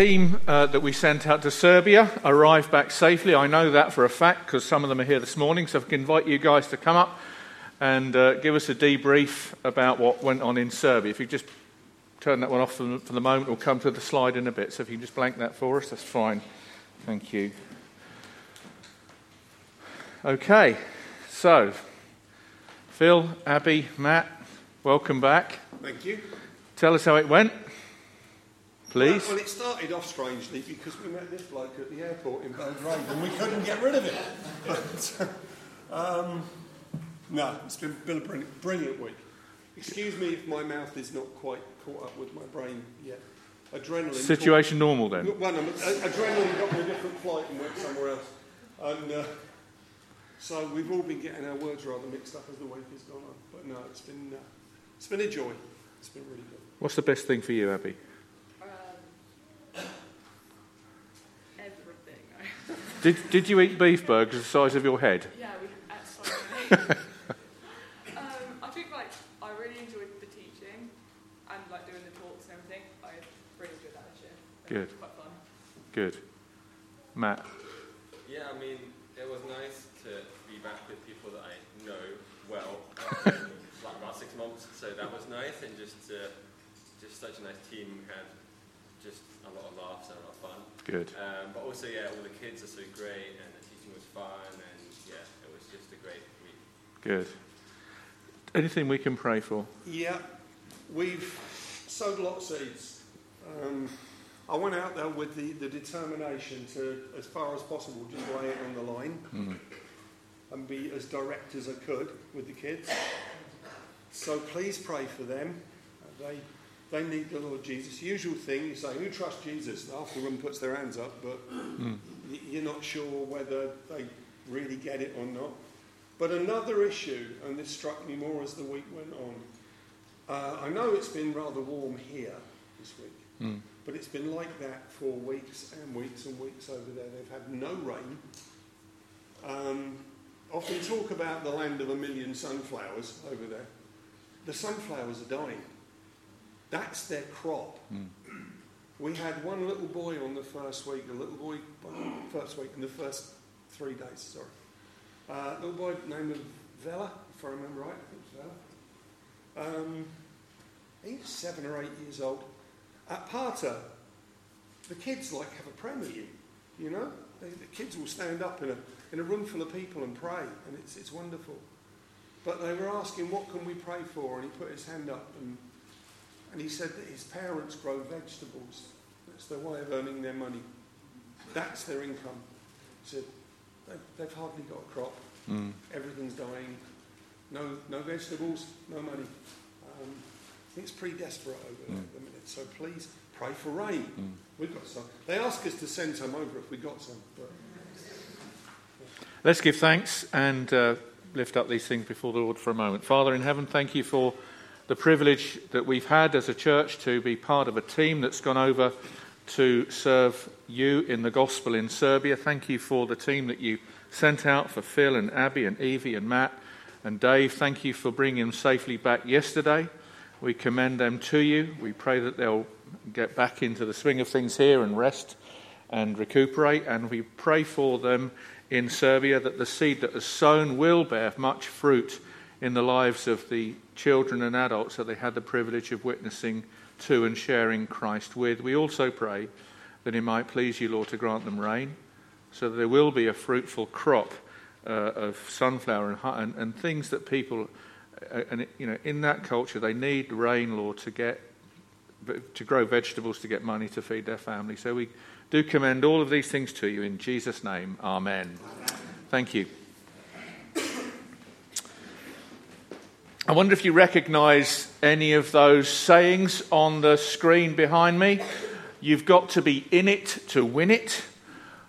team uh, that we sent out to Serbia arrived back safely. I know that for a fact because some of them are here this morning. So I can invite you guys to come up and uh, give us a debrief about what went on in Serbia. If you just turn that one off for the, for the moment, we'll come to the slide in a bit. So if you can just blank that for us, that's fine. Thank you. Okay, so Phil, Abby, Matt, welcome back. Thank you. Tell us how it went, please. Well, well, it started off strangely because we met this bloke at the airport in Belgrade and we couldn't get rid of it. But, um, no, it's been, been a brilliant, brilliant week. Excuse me if my mouth is not quite caught up with my brain yet. Adrenaline. Situation normal then. Well, no, adrenaline got me a different flight and went somewhere else. And uh, so we've all been getting our words rather mixed up as the week has gone on. But no, it's been, uh, it's been a joy. It's been really good. What's the best thing for you, Abby? Um, everything. Did, did you eat beef burgers the size of your head? yeah, we at Simon. um, I think like I really enjoyed the teaching and like doing the talks and everything. I really enjoyed that this year. Good. quite fun. Good. Matt? Yeah, I mean, it was nice to be back with people that I know well. like about six months, so that was nice, and just uh, just such a nice team. We had just a lot of laughs and a lot of fun. Good. Um, but also, yeah, all the kids are so great, and the teaching was fun, and yeah, it was just a great week. Good. Anything we can pray for? Yeah, we've sowed a lot of seeds. Um, I went out there with the, the determination to, as far as possible, just lay it on the line Mm. and be as direct as I could with the kids. So please pray for them. They, they need the Lord Jesus. Usual thing, you say, who trusts Jesus? Half the room puts their hands up, but Mm. you're not sure whether they really get it or not. But another issue, and this struck me more as the week went on. Uh, I know it's been rather warm here this week, Mm. but it's been like that for weeks and weeks and weeks over there. They've had no rain. Um, often talk about the land of a million sunflowers over there. The sunflowers are dying. That's their crop. Mm. We had one little boy on the first week, a little boy, first week, in the first three days, sorry. Uh, little boy named Vela, if I remember right, I Vela. Um, he was seven or eight years old. At Parta, the kids like have a prayer meeting, you know? They, the kids will stand up in a, in a room full of people and pray, and it's, it's wonderful. But they were asking, what can we pray for? And he put his hand up and, and he said that his parents grow vegetables. That's their way of earning their money. That's their income. He said, they've, they've hardly got a crop. Mm. Everything's dying. No, no vegetables, no money. Um, it's pretty desperate over there at the minute. So please pray for rain. Mm. We've got some. They ask us to send some over if we got some. But Let's give thanks and uh, lift up these things before the Lord for a moment. Father in heaven, thank you for the privilege that we've had as a church to be part of a team that's gone over to serve you in the gospel in Serbia. Thank you for the team that you sent out for Phil and Abby and Evie and Matt and Dave. Thank you for bringing them safely back yesterday. We commend them to you. We pray that they'll get back into the swing of things here and rest and recuperate. And we pray for them in Serbia that the seed that is sown will bear much fruit in the lives of the children and adults that they had the privilege of witnessing to and sharing Christ with. We also pray that it might please you, Lord, to grant them rain so that there will be a fruitful crop uh, of sunflower and, and, and things that people, uh, and you know, in that culture, they need rain, Lord, to get to grow vegetables to get money to feed their family. So we do commend all of these things to you in Jesus' name. Amen. Thank you. I wonder if you recognize any of those sayings on the screen behind me. You've got to be in it to win it.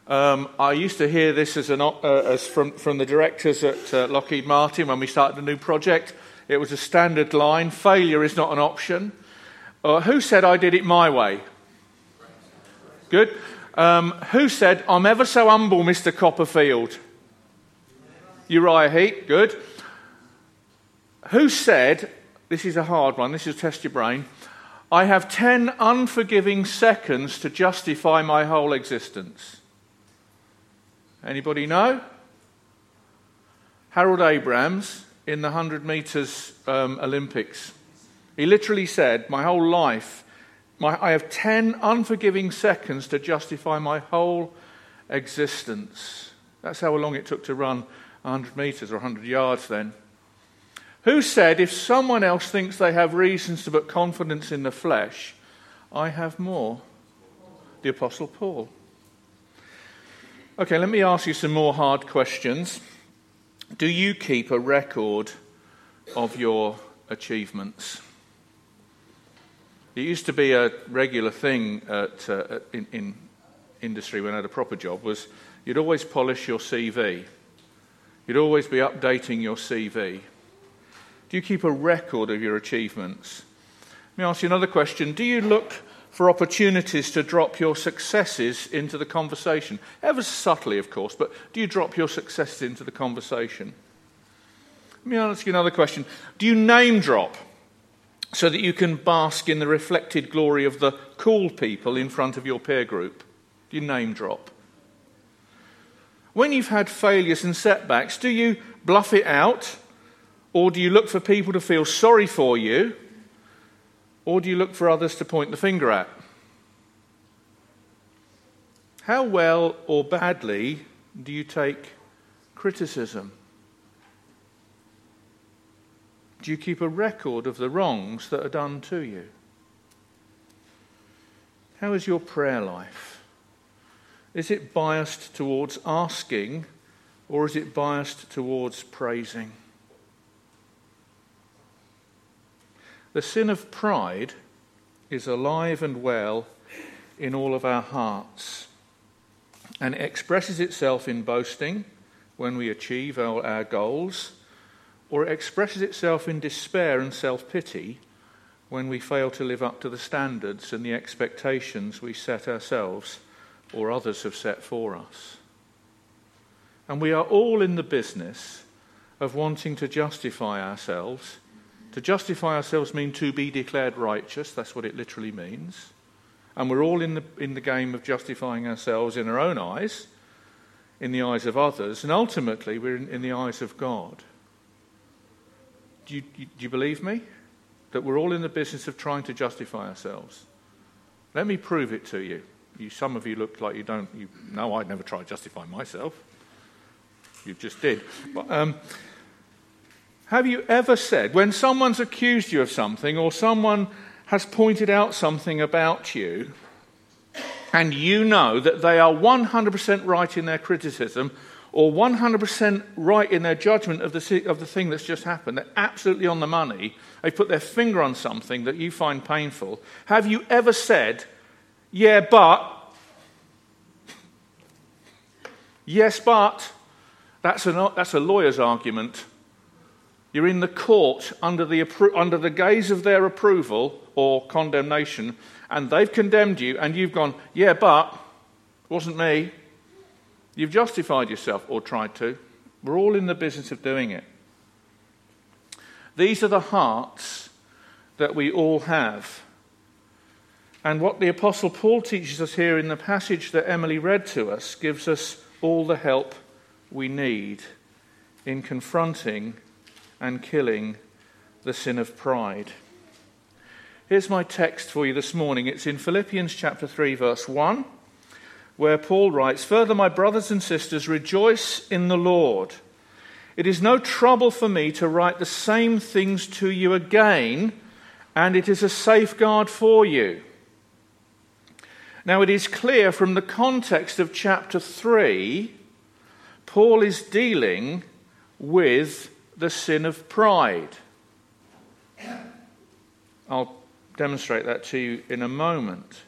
Um, I used to hear this as, an, uh, as from, from the directors at uh, Lockheed Martin when we started a new project. It was a standard line failure is not an option. Uh, who said I did it my way? Good. Um, who said I'm ever so humble, Mr. Copperfield? Uriah Heep. Good. Who said, this is a hard one, this is test your brain, I have 10 unforgiving seconds to justify my whole existence. Anybody know? Harold Abrahams in the 100 metres um, Olympics. He literally said, My whole life, my, I have 10 unforgiving seconds to justify my whole existence. That's how long it took to run 100 metres or 100 yards then. Who said, If someone else thinks they have reasons to put confidence in the flesh, I have more? The Apostle Paul. Okay, let me ask you some more hard questions. Do you keep a record of your achievements? It used to be a regular thing at, uh, in, in industry when I had a proper job was you'd always polish your CV. You'd always be updating your CV. Do you keep a record of your achievements? Let me ask you another question. Do you look for opportunities to drop your successes into the conversation? Ever subtly, of course, but do you drop your successes into the conversation? Let me ask you another question. Do you name drop so that you can bask in the reflected glory of the cool people in front of your peer group? Do you name drop? When you've had failures and setbacks, do you bluff it out or do you look for people to feel sorry for you? Or do you look for others to point the finger at? How well or badly do you take criticism? Do you keep a record of the wrongs that are done to you? How is your prayer life? Is it biased towards asking or is it biased towards praising? The sin of pride is alive and well in all of our hearts and expresses itself in boasting when we achieve our, our goals, or it expresses itself in despair and self pity when we fail to live up to the standards and the expectations we set ourselves or others have set for us. And we are all in the business of wanting to justify ourselves to justify ourselves means to be declared righteous. That's what it literally means. And we're all in the, in the game of justifying ourselves in our own eyes, in the eyes of others, and ultimately we're in, in the eyes of God. Do you, do you believe me? That we're all in the business of trying to justify ourselves. Let me prove it to you. you some of you look like you don't. You, no, I'd never try to justify myself. You just did. But, um, have you ever said, when someone's accused you of something or someone has pointed out something about you, and you know that they are 100% right in their criticism or 100% right in their judgment of the, of the thing that's just happened, they're absolutely on the money, they put their finger on something that you find painful, have you ever said, yeah, but, yes, but, that's, an, that's a lawyer's argument. You're in the court under the, under the gaze of their approval or condemnation, and they've condemned you, and you've gone, Yeah, but it wasn't me. You've justified yourself, or tried to. We're all in the business of doing it. These are the hearts that we all have. And what the Apostle Paul teaches us here in the passage that Emily read to us gives us all the help we need in confronting and killing the sin of pride. Here's my text for you this morning. It's in Philippians chapter 3, verse 1, where Paul writes Further, my brothers and sisters, rejoice in the Lord. It is no trouble for me to write the same things to you again, and it is a safeguard for you. Now, it is clear from the context of chapter 3, Paul is dealing with the sin of pride. I'll demonstrate that to you in a moment.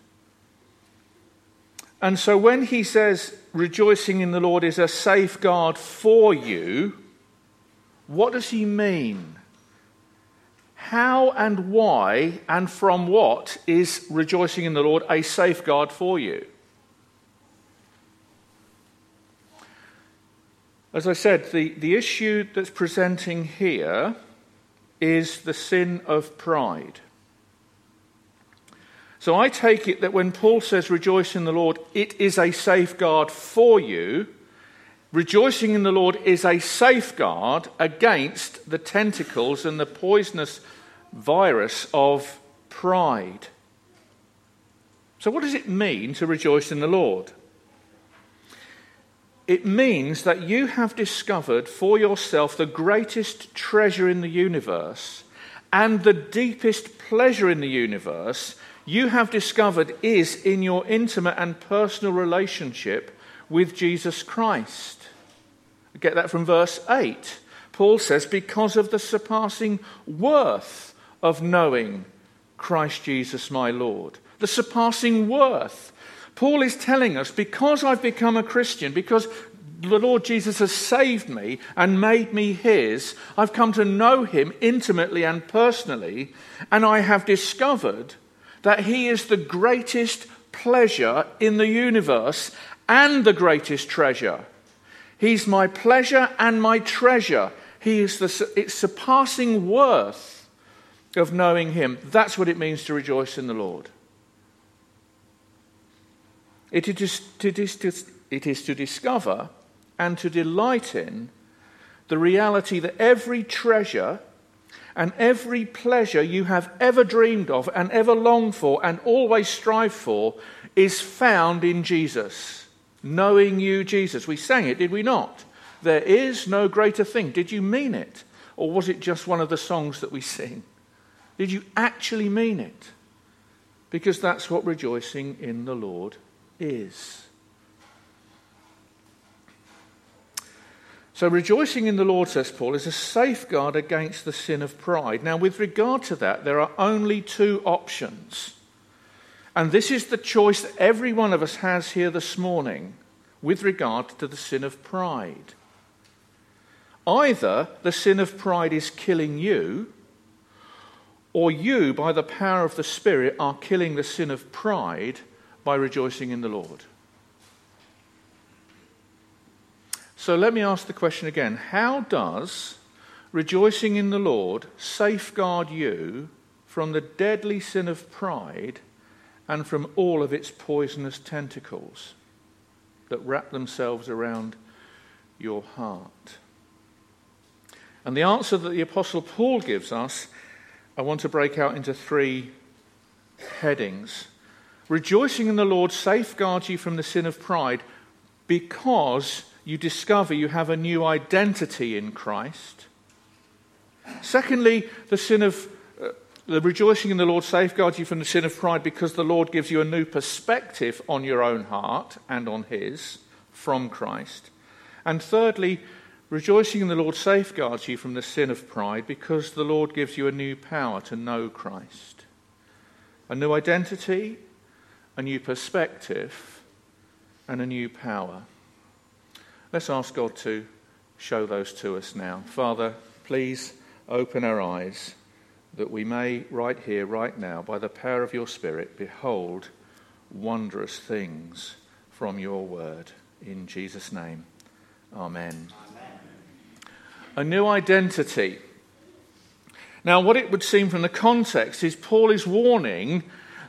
And so when he says rejoicing in the Lord is a safeguard for you, what does he mean? How and why and from what is rejoicing in the Lord a safeguard for you? As I said, the, the issue that's presenting here is the sin of pride. So I take it that when Paul says rejoice in the Lord, it is a safeguard for you. Rejoicing in the Lord is a safeguard against the tentacles and the poisonous virus of pride. So, what does it mean to rejoice in the Lord? It means that you have discovered for yourself the greatest treasure in the universe and the deepest pleasure in the universe you have discovered is in your intimate and personal relationship with Jesus Christ. Get that from verse 8. Paul says, because of the surpassing worth of knowing Christ Jesus my Lord. The surpassing worth. Paul is telling us, because I've become a Christian, because the Lord Jesus has saved me and made me his, I've come to know him intimately and personally, and I have discovered that He is the greatest pleasure in the universe and the greatest treasure. He's my pleasure and my treasure. He is the it's surpassing worth of knowing Him. That's what it means to rejoice in the Lord. It is, to, it is to discover and to delight in the reality that every treasure and every pleasure you have ever dreamed of and ever longed for and always strive for is found in Jesus. Knowing you, Jesus. We sang it, did we not? There is no greater thing. Did you mean it? Or was it just one of the songs that we sing? Did you actually mean it? Because that's what rejoicing in the Lord is. So, rejoicing in the Lord, says Paul, is a safeguard against the sin of pride. Now, with regard to that, there are only two options. And this is the choice that every one of us has here this morning with regard to the sin of pride. Either the sin of pride is killing you, or you, by the power of the Spirit, are killing the sin of pride by rejoicing in the Lord. So let me ask the question again How does rejoicing in the Lord safeguard you from the deadly sin of pride and from all of its poisonous tentacles that wrap themselves around your heart? And the answer that the Apostle Paul gives us, I want to break out into three headings. Rejoicing in the Lord safeguards you from the sin of pride because you discover you have a new identity in Christ. Secondly, the sin of uh, the rejoicing in the Lord safeguards you from the sin of pride because the Lord gives you a new perspective on your own heart and on His from Christ. And thirdly, rejoicing in the Lord safeguards you from the sin of pride because the Lord gives you a new power to know Christ. A new identity, a new perspective, and a new power. Let's ask God to show those to us now. Father, please open our eyes that we may, right here, right now, by the power of your Spirit, behold wondrous things from your word. In Jesus' name, amen. amen. A new identity. Now, what it would seem from the context is Paul is warning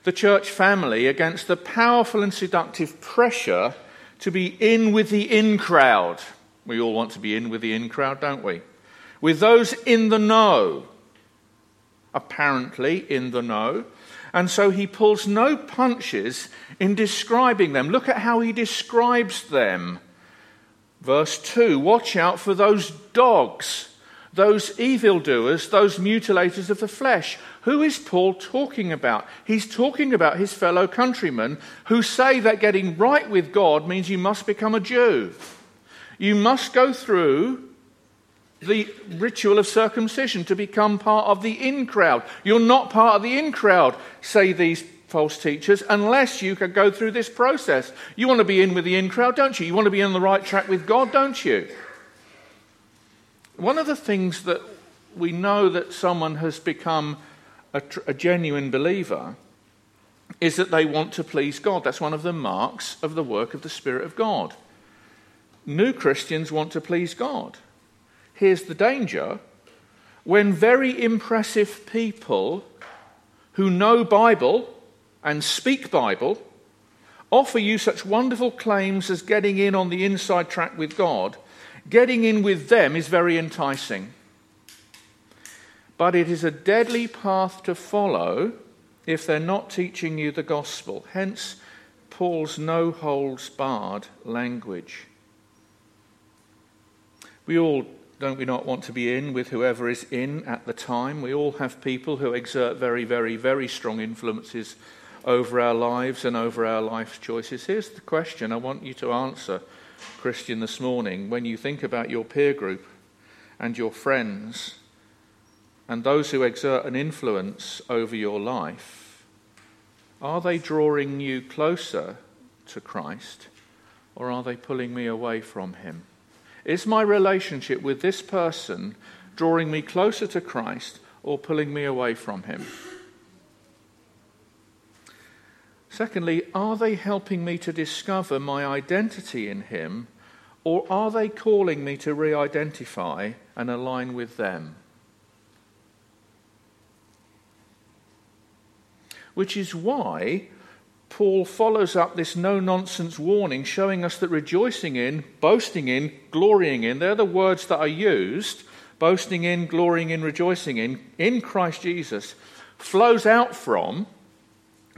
the church family against the powerful and seductive pressure to be in with the in crowd. We all want to be in with the in crowd, don't we? With those in the know, apparently in the know. And so he pulls no punches in describing them. Look at how he describes them. Verse 2 Watch out for those dogs those evildoers, those mutilators of the flesh. Who is Paul talking about? He's talking about his fellow countrymen who say that getting right with God means you must become a Jew. You must go through the ritual of circumcision to become part of the in crowd. You're not part of the in crowd, say these false teachers, unless you can go through this process. You want to be in with the in crowd, don't you? You want to be on the right track with God, don't you? One of the things that we know that someone has become a, a, genuine believer is that they want to please God. That's one of the marks of the work of the Spirit of God. New Christians want to please God. Here's the danger when very impressive people who know Bible and speak Bible, offer you such wonderful claims as getting in on the inside track with God, getting in with them is very enticing. But it is a deadly path to follow if they're not teaching you the gospel. Hence, Paul's no holds barred language. We all, don't we not, want to be in with whoever is in at the time? We all have people who exert very, very, very strong influences over our lives and over our life choices. Here's the question I want you to answer, Christian, this morning. When you think about your peer group and your friends and those who exert an influence over your life, are they drawing you closer to Christ or are they pulling me away from Him? Is my relationship with this person drawing me closer to Christ or pulling me away from Him? Secondly, are they helping me to discover my identity in Him, or are they calling me to re identify and align with them? Which is why Paul follows up this no nonsense warning, showing us that rejoicing in, boasting in, glorying in, they're the words that are used boasting in, glorying in, rejoicing in, in Christ Jesus, flows out from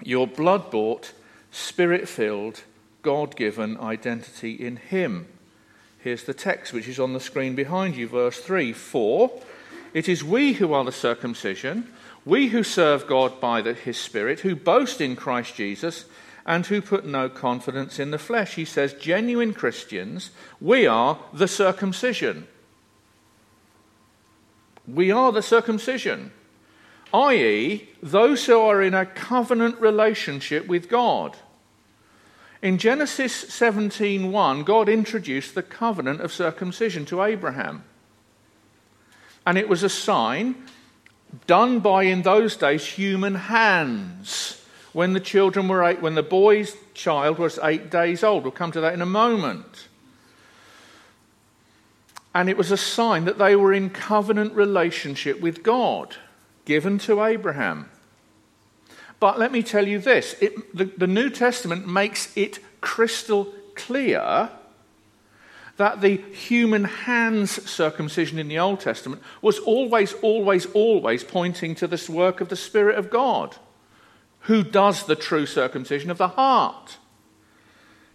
your blood bought, spirit filled, God given identity in Him. Here's the text which is on the screen behind you, verse 3 For it is we who are the circumcision we who serve God by the, his Spirit, who boast in Christ Jesus, and who put no confidence in the flesh. He says, genuine Christians, we are the circumcision. We are the circumcision, i.e., those who are in a covenant relationship with God. In Genesis 17:1, God introduced the covenant of circumcision to Abraham. And it was a sign done by, in those days, human hands when the children were eight, when the boy's child was eight days old. We'll come to that in a moment. And it was a sign that they were in covenant relationship with God, given to Abraham. But let me tell you this it, the, the New Testament makes it crystal clear that the human hands circumcision in the Old Testament was always, always, always pointing to this work of the Spirit of God, who does the true circumcision of the heart.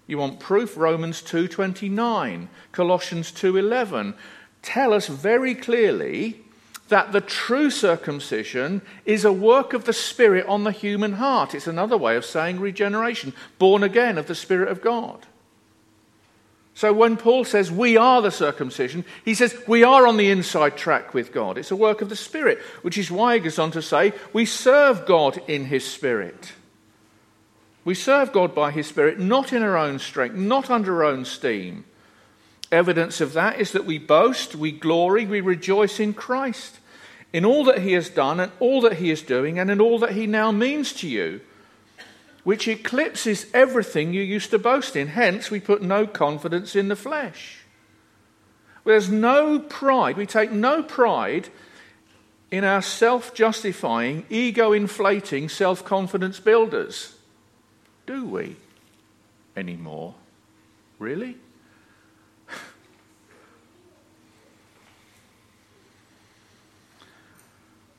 You want proof? Romans 2:29, Colossians 2:11 tell us very clearly that the true circumcision is a work of the Spirit on the human heart. It's another way of saying regeneration, born again of the Spirit of God. So when Paul says we are the circumcision, he says we are on the inside track with God. It's a work of the Spirit, which is why he goes on to say we serve God in his Spirit. We serve God by his Spirit, not in our own strength, not under our own steam. Evidence of that is that we boast, we glory, we rejoice in Christ, in all that he has done and all that he is doing and in all that he now means to you which eclipses everything you used to boast in. Hence, we put no confidence in the flesh. There's no pride, we take no pride in our self justifying, ego inflating, self confidence builders. Do we anymore? Really?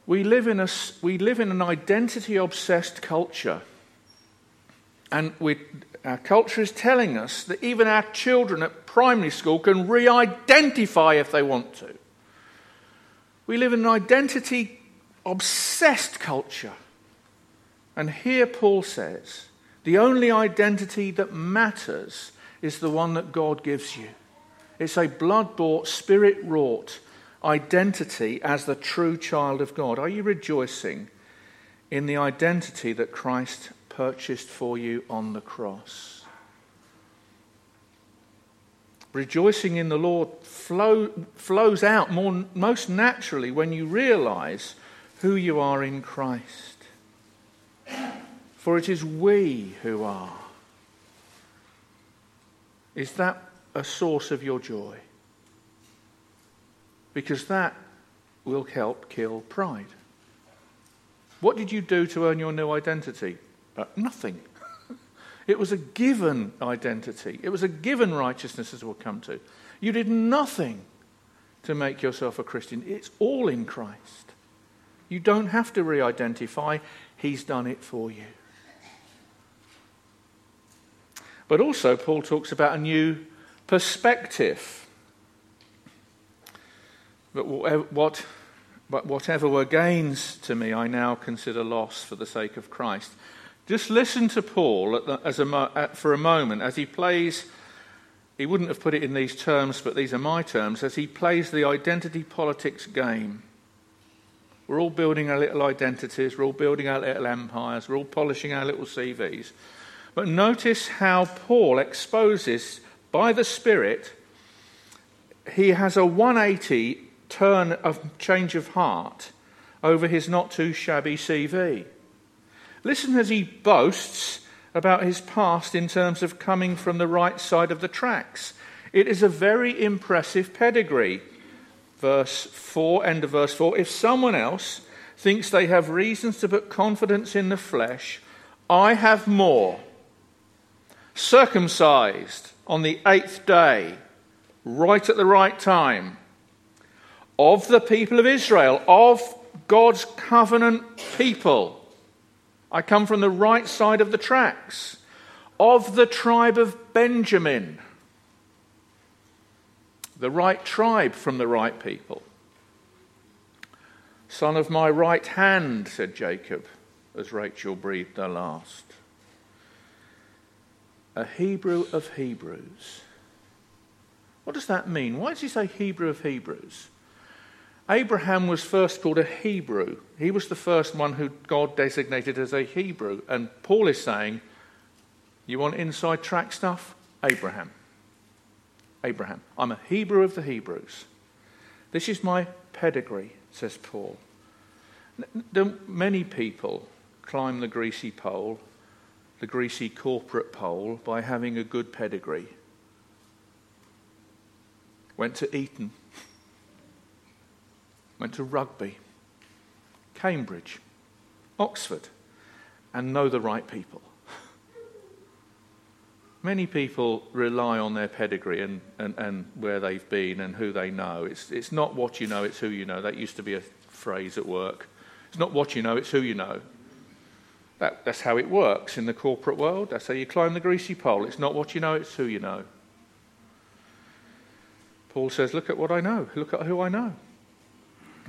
we, live in a, we live in an identity obsessed culture and we, our culture is telling us that even our children at primary school can re identify if they want to. We live in an identity obsessed culture. And here Paul says the only identity that matters is the one that God gives you. It's a blood bought, spirit wrought identity as the true child of God. Are you rejoicing in the identity that Christ purchased for you on the cross. Rejoicing in the Lord flow, flows out more, most naturally when you realize who you are in Christ. For it is we who are. Is that a source of your joy? Because that will help kill pride. What did you do to earn your new identity? Nothing. it was a given identity, it was a given righteousness, as we'll come to. You did nothing to make yourself a Christian, it's all in Christ. You don't have to re identify, He's done it for you. But also, Paul talks about a new perspective. But what, but whatever were gains to me, I now consider loss for the sake of Christ. Just listen to Paul the, a, for a moment as he plays. He wouldn't have put it in these terms, but these are my terms. As he plays the identity politics game. We're all building our little identities, we're all building our little empires, we're all polishing our little CVs. But notice how Paul exposes by the Spirit, he has a 180 turn of change of heart over his not too shabby CV. Listen as he boasts about his past in terms of coming from the right side of the tracks. It is a very impressive pedigree. Verse 4, end of verse 4. If someone else thinks they have reasons to put confidence in the flesh, I have more circumcised on the eighth day, right at the right time, of the people of Israel, of God's covenant people. I come from the right side of the tracks, of the tribe of Benjamin, the right tribe from the right people. Son of my right hand, said Jacob, as Rachel breathed her last a Hebrew of Hebrews. What does that mean? Why does he say Hebrew of Hebrews? Abraham was first called a Hebrew. He was the first one who God designated as a Hebrew. And Paul is saying, You want inside track stuff? Abraham. Abraham. I'm a Hebrew of the Hebrews. This is my pedigree, says Paul. Many people climb the greasy pole the greasy corporate pole by having a good pedigree. Went to Eton, went to Rugby, Cambridge, Oxford, and know the right people. Many people rely on their pedigree and, and, and where they've been and who they know. It's, it's not what you know, it's who you know. That used to be a phrase at work. It's not what you know, it's who you know. That, that's how it works in the corporate world. That's how you climb the greasy pole. It's not what you know, it's who you know. Paul says, Look at what I know, look at who I know.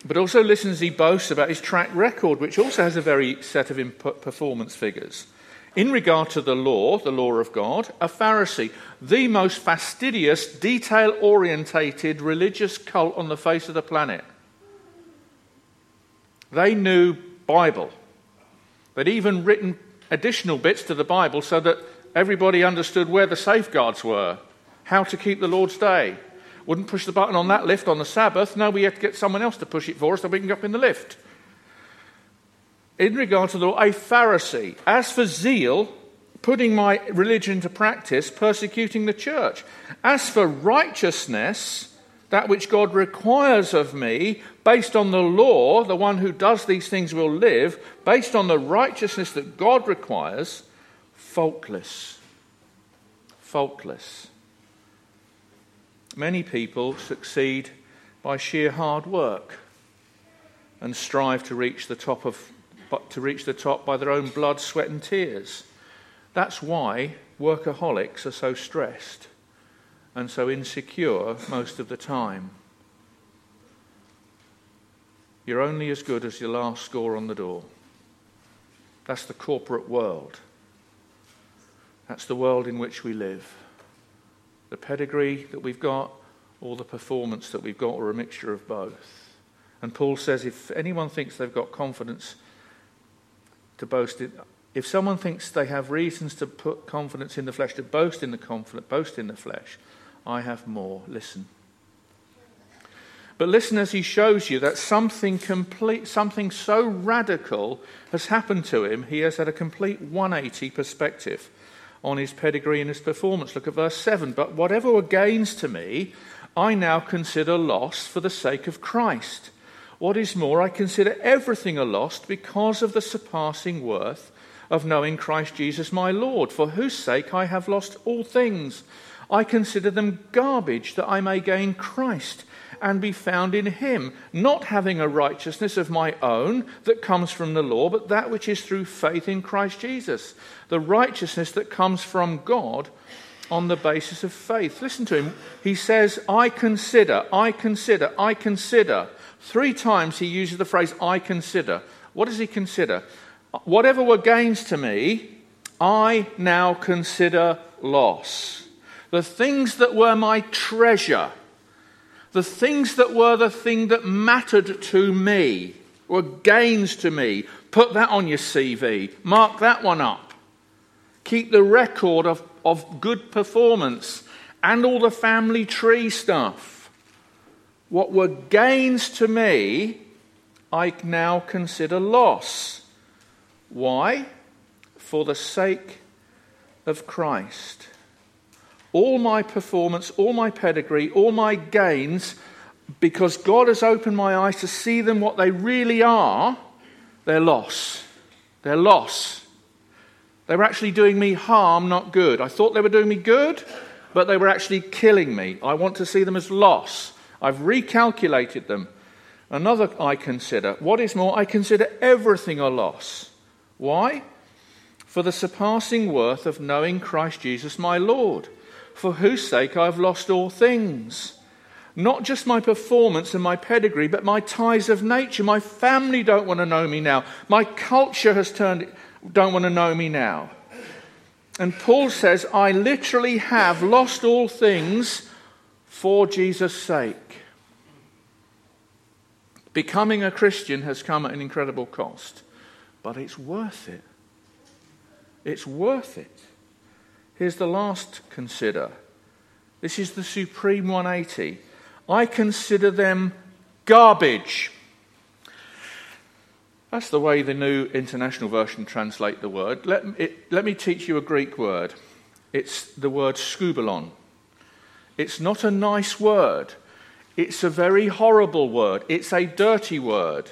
But also listen as he boasts about his track record, which also has a very set of performance figures. In regard to the law, the law of God, a Pharisee, the most fastidious, detail orientated religious cult on the face of the planet. They knew Bible. They'd even written additional bits to the Bible so that everybody understood where the safeguards were, how to keep the Lord's day. Wouldn't push the button on that lift on the Sabbath. Now we had to get someone else to push it for us so we can go up in the lift. In regard to the law, a Pharisee. As for zeal, putting my religion to practice, persecuting the church. As for righteousness, that which God requires of me, based on the law, the one who does these things will live, based on the righteousness that God requires, faultless. Faultless. Many people succeed by sheer hard work and strive to reach the top of to reach the top by their own blood, sweat and tears. That's why workaholics are so stressed and so insecure most of the time. You're only as good as your last score on the door. That's the corporate world. That's the world in which we live. The pedigree that we've got, or the performance that we've got, or a mixture of both. And Paul says if anyone thinks they've got confidence to boast in, if someone thinks they have reasons to put confidence in the flesh, to boast in the confidence, boast in the flesh, I have more. Listen. But listen as he shows you that something complete, something so radical has happened to him, he has had a complete 180 perspective on his pedigree and his performance. Look at verse 7. But whatever were gains to me, I now consider loss for the sake of Christ. What is more, I consider everything a loss because of the surpassing worth of knowing Christ Jesus my Lord, for whose sake I have lost all things. I consider them garbage that I may gain Christ and be found in him, not having a righteousness of my own that comes from the law, but that which is through faith in Christ Jesus, the righteousness that comes from God on the basis of faith. Listen to him. He says, I consider, I consider, I consider. Three times he uses the phrase, I consider. What does he consider? Whatever were gains to me, I now consider loss. The things that were my treasure the things that were the thing that mattered to me, were gains to me. Put that on your CV. Mark that one up. Keep the record of, of good performance and all the family tree stuff. What were gains to me, I now consider loss. Why? For the sake of Christ all my performance, all my pedigree, all my gains, because God has opened my eyes to see them what they really are, they're loss. They're loss. They were actually doing me harm, not good. I thought they were doing me good, but they were actually killing me. I want to see them as loss. I've recalculated them. Another I consider. What is more, I consider everything a loss. Why? For the surpassing worth of knowing Christ Jesus my Lord for whose sake I have lost all things. Not just my performance and my pedigree, but my ties of nature. My family don't want to know me now. My culture has turned, don't want to know me now. And Paul says, I literally have lost all things for Jesus' sake. Becoming a Christian has come at an incredible cost, but it's worth it. It's worth it. Here's the last consider. This is the supreme 180. I consider them garbage. That's the way the New International Version translate the word. Let, it, let me teach you a Greek word. It's the word skubalon. It's not a nice word. It's a very horrible word. It's a dirty word.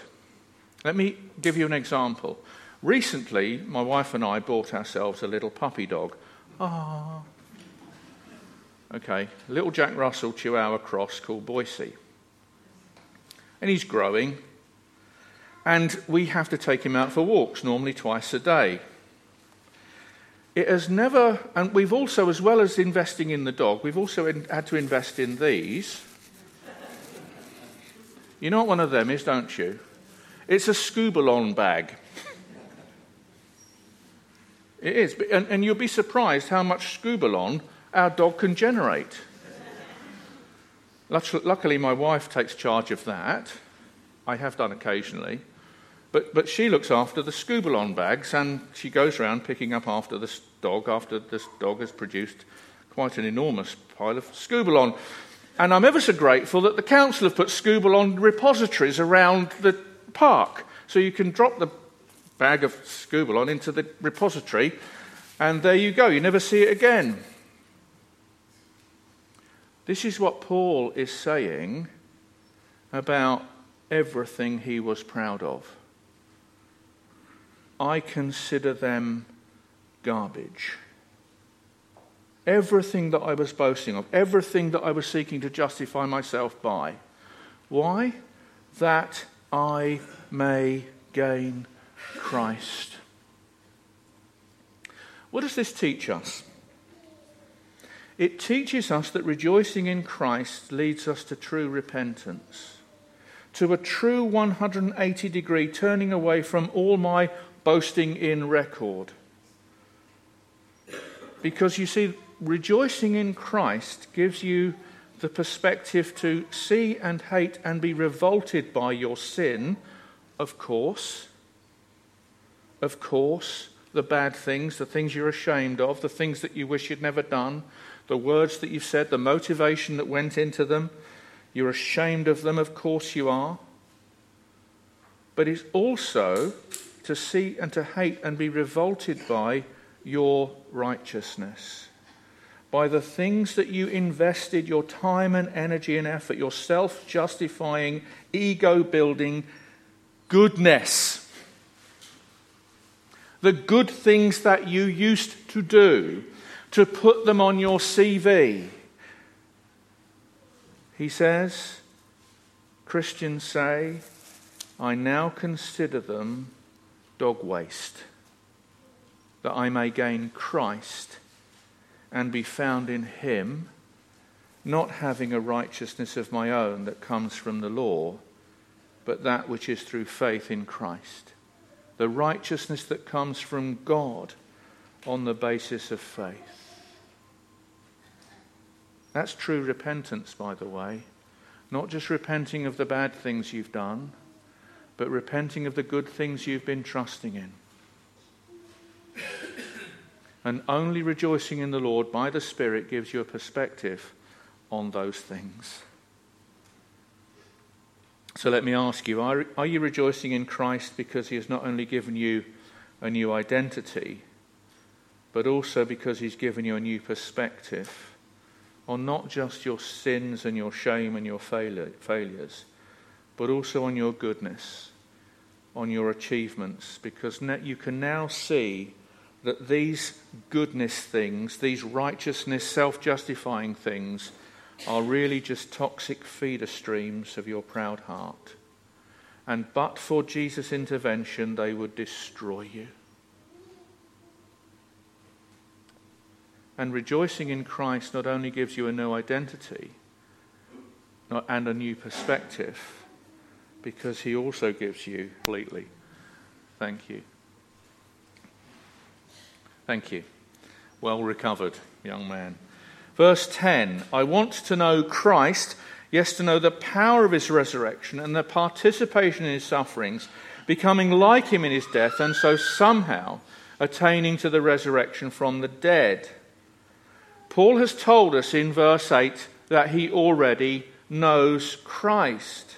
Let me give you an example. Recently, my wife and I bought ourselves a little puppy dog Ah. Okay, little Jack Russell Chihuahua cross called Boise. And he's growing. And we have to take him out for walks, normally twice a day. It has never, and we've also, as well as investing in the dog, we've also in, had to invest in these. You know what one of them is, don't you? It's a Skubalon bag. It is. And, and you'll be surprised how much skubalon our dog can generate. Luckily, my wife takes charge of that. I have done occasionally. But, but she looks after the skubalon bags and she goes around picking up after this dog after this dog has produced quite an enormous pile of skubalon. And I'm ever so grateful that the council have put skubalon repositories around the park so you can drop the bag of Skubalon into the repository, and there you go. You never see it again. This is what Paul is saying about everything he was proud of. I consider them garbage. Everything that I was boasting of, everything that I was seeking to justify myself by. Why? That I may gain Christ. What does this teach us? It teaches us that rejoicing in Christ leads us to true repentance, to a true 180 degree turning away from all my boasting in record. Because you see, rejoicing in Christ gives you the perspective to see and hate and be revolted by your sin, of course, of course, the bad things, the things you're ashamed of, the things that you wish you'd never done, the words that you've said, the motivation that went into them. You're ashamed of them, of course you are. But it's also to see and to hate and be revolted by your righteousness. By the things that you invested your time and energy and effort, your self justifying, ego building goodness the good things that you used to do, to put them on your CV. He says, Christians say, I now consider them dog waste, that I may gain Christ and be found in Him, not having a righteousness of my own that comes from the law, but that which is through faith in Christ. The righteousness that comes from God on the basis of faith. That's true repentance, by the way. Not just repenting of the bad things you've done but repenting of the good things you've been trusting in. And only rejoicing in the Lord by the Spirit gives you a perspective on those things. So let me ask you are, are, you rejoicing in Christ because he has not only given you a new identity, but also because he's given you a new perspective on not just your sins and your shame and your failure, failures, but also on your goodness on your achievements? Because you can now see that these goodness things, these righteousness, self justifying things, are really just toxic feeder streams of your proud heart. And but for Jesus' intervention, they would destroy you. And rejoicing in Christ not only gives you a new identity and a new perspective because he also gives you completely. Thank you. Thank you. Well recovered, young man. Verse 10 I want to know Christ, yes, to know the power of his resurrection and the participation in his sufferings, becoming like him in his death, and so somehow attaining to the resurrection from the dead. Paul has told us in verse 8 that he already knows Christ.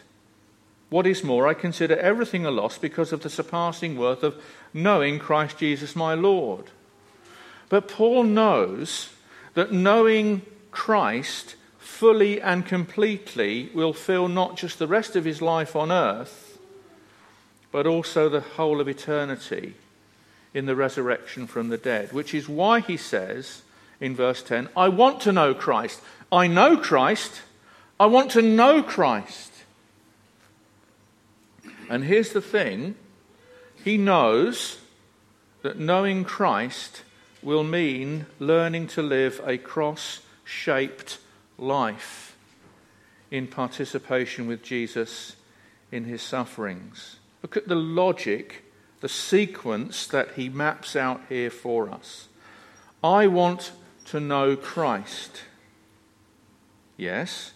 What is more, I consider everything a loss because of the surpassing worth of knowing Christ Jesus my Lord. But Paul knows that knowing Christ fully and completely will fill not just the rest of his life on earth, but also the whole of eternity in the resurrection from the dead, which is why he says in verse 10, I want to know Christ. I know Christ. I want to know Christ. And here's the thing he knows that knowing Christ will mean learning to live a cross shaped life in participation with Jesus in his sufferings. Look at the logic, the sequence that he maps out here for us. I want to know Christ. Yes,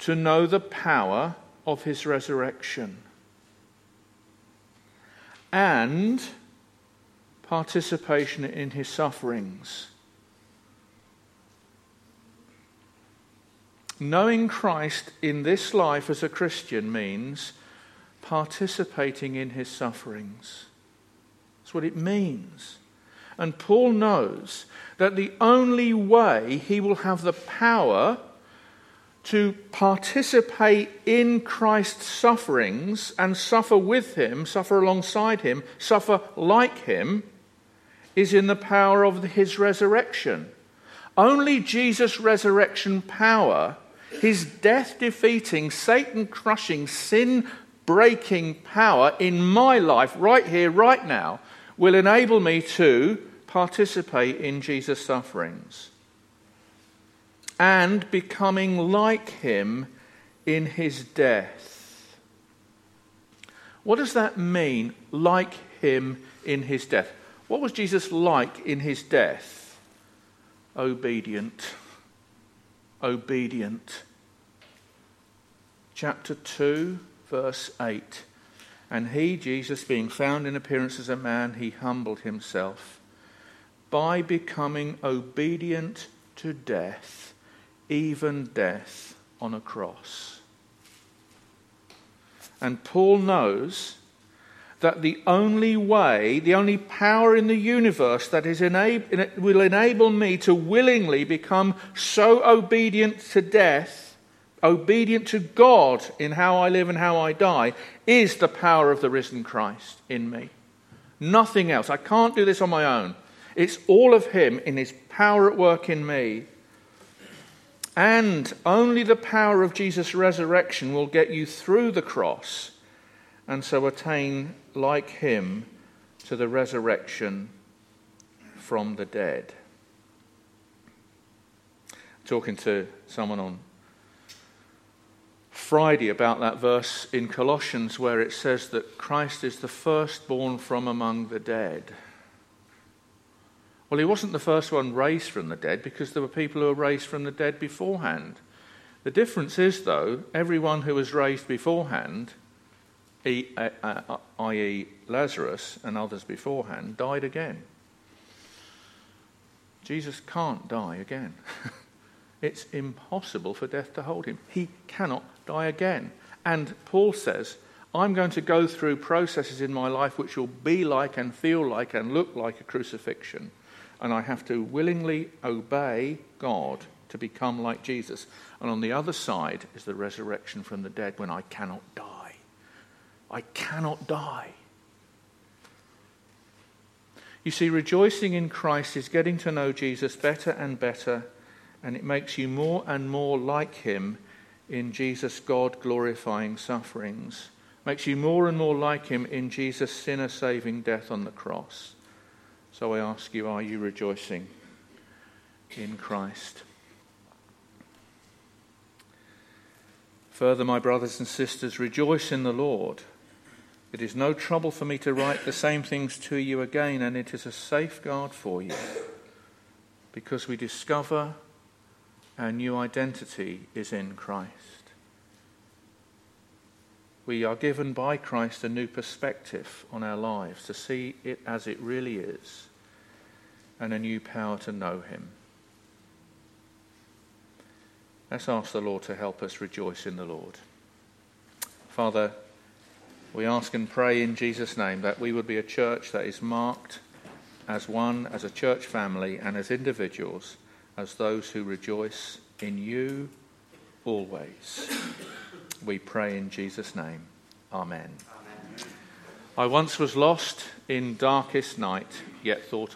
to know the power of his resurrection and participation in his sufferings. Knowing Christ in this life as a Christian means participating in his sufferings. That's what it means. And Paul knows that the only way he will have the power to participate in Christ's sufferings and suffer with him, suffer alongside him, suffer like him, is in the power of his resurrection. Only Jesus' resurrection power, his death defeating, Satan crushing, sin breaking power in my life, right here, right now, will enable me to participate in Jesus' sufferings and becoming like him in his death. What does that mean, like him in his death? What was Jesus like in his death? Obedient. Obedient. Chapter 2, verse 8. And he, Jesus, being found in appearance as a man, he humbled himself by becoming obedient to death even death on a cross. And Paul knows that the only way, the only power in the universe that is enab- will enable me to willingly become so obedient to death, obedient to God in how I live and how I die, is the power of the risen Christ in me. Nothing else. I can't do this on my own. It's all of Him in His power at work in me. And only the power of Jesus' resurrection will get you through the cross and so attain, like Him, to the resurrection from the dead. Talking to someone on Friday about that verse in Colossians where it says that Christ is the firstborn from among the dead. Well, he wasn't the first one raised from the dead because there were people who were raised from the dead beforehand. The difference is, though, everyone who was raised beforehand, i.e., Lazarus and others beforehand, died again. Jesus can't die again. it's impossible for death to hold him. He cannot die again. And Paul says, I'm going to go through processes in my life which will be like and feel like and look like a crucifixion. And I have to willingly obey God to become like Jesus. And on the other side is the resurrection from the dead when I cannot die. I cannot die. You see, rejoicing in Christ is getting to know Jesus better and better, and it makes you more and more like him in Jesus' God glorifying sufferings, makes you more and more like him in Jesus' sinner saving death on the cross. So I ask you, are you rejoicing in Christ? Further, my brothers and sisters, rejoice in the Lord. It is no trouble for me to write the same things to you again, and it is a safeguard for you because we discover our new identity is in Christ. We are given by Christ a new perspective on our lives to see it as it really is and a new power to know Him. Let's ask the Lord to help us rejoice in the Lord. Father, we ask and pray in Jesus' name that we would be a church that is marked as one, as a church family, and as individuals, as those who rejoice in you always. We pray in Jesus' name. Amen. Amen. I once was lost in darkest night, yet thought